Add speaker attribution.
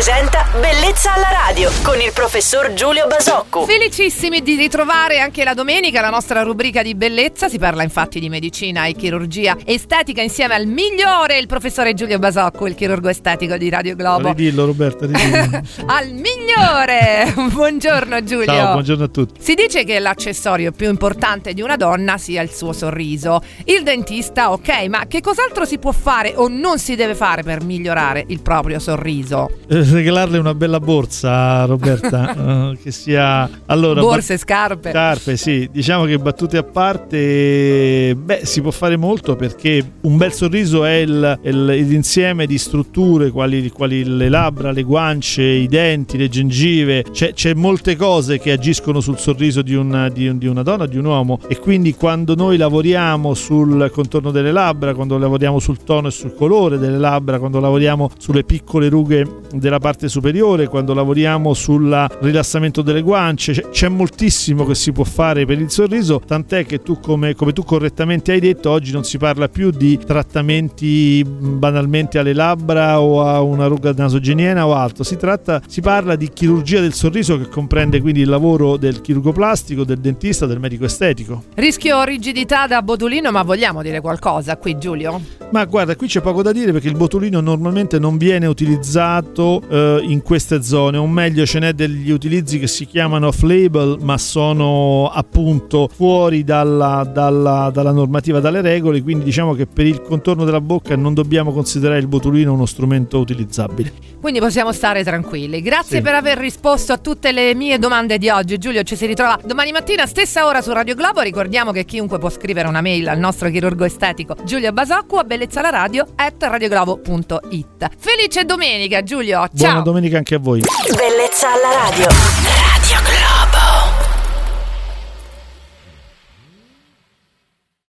Speaker 1: presenta Bellezza alla radio con il professor Giulio Basocco.
Speaker 2: Felicissimi di ritrovare anche la domenica la nostra rubrica di bellezza. Si parla infatti di medicina e chirurgia estetica insieme al migliore, il professore Giulio Basocco, il chirurgo estetico di Radio Globo.
Speaker 3: Ridillo Roberta, ridillo.
Speaker 2: al migliore! buongiorno Giulio.
Speaker 3: Ciao, buongiorno a tutti.
Speaker 2: Si dice che l'accessorio più importante di una donna sia il suo sorriso. Il dentista, ok, ma che cos'altro si può fare o non si deve fare per migliorare il proprio sorriso?
Speaker 3: Eh, regalarle una bella borsa, Roberta, eh, che sia... Allora,
Speaker 2: Borse, scarpe.
Speaker 3: Scarpe, sì. Diciamo che battute a parte, beh, si può fare molto perché un bel sorriso è il, il, l'insieme di strutture quali, quali, le labbra, le guance, i denti, le gengive. C'è, c'è molte cose che agiscoun sul sorriso di una, di, di una donna, di un uomo e quindi quando noi lavoriamo sul contorno delle labbra, quando lavoriamo sul tono e sul colore delle labbra, quando lavoriamo sulle piccole rughe della parte superiore, quando lavoriamo sul rilassamento delle guance, c'è moltissimo che si può fare per il sorriso, tant'è che tu come, come tu correttamente hai detto, oggi non si parla più di trattamenti banalmente alle labbra o a una ruga nasogeniena o altro, si tratta, si parla di chirurgia del sorriso che comprende quindi il lavoro del chirurgo plastico, del dentista, del medico estetico.
Speaker 2: Rischio rigidità da botulino, ma vogliamo dire qualcosa qui Giulio?
Speaker 3: Ma guarda, qui c'è poco da dire perché il botulino normalmente non viene utilizzato eh, in queste zone, o meglio ce n'è degli utilizzi che si chiamano off-label, ma sono appunto fuori dalla, dalla, dalla normativa, dalle regole, quindi diciamo che per il contorno della bocca non dobbiamo considerare il botulino uno strumento utilizzabile.
Speaker 2: Quindi possiamo stare tranquilli. Grazie sì. per aver risposto a tutte le mie domande di oggi. Giulio ci si ritrova domani mattina, stessa ora su Radio Globo. Ricordiamo che chiunque può scrivere una mail al nostro chirurgo estetico Giulio Basocco a bellezza alla radio at radioglobo.it. Felice domenica Giulio, ciao!
Speaker 3: Buona domenica anche a voi.
Speaker 1: Bellezza alla radio.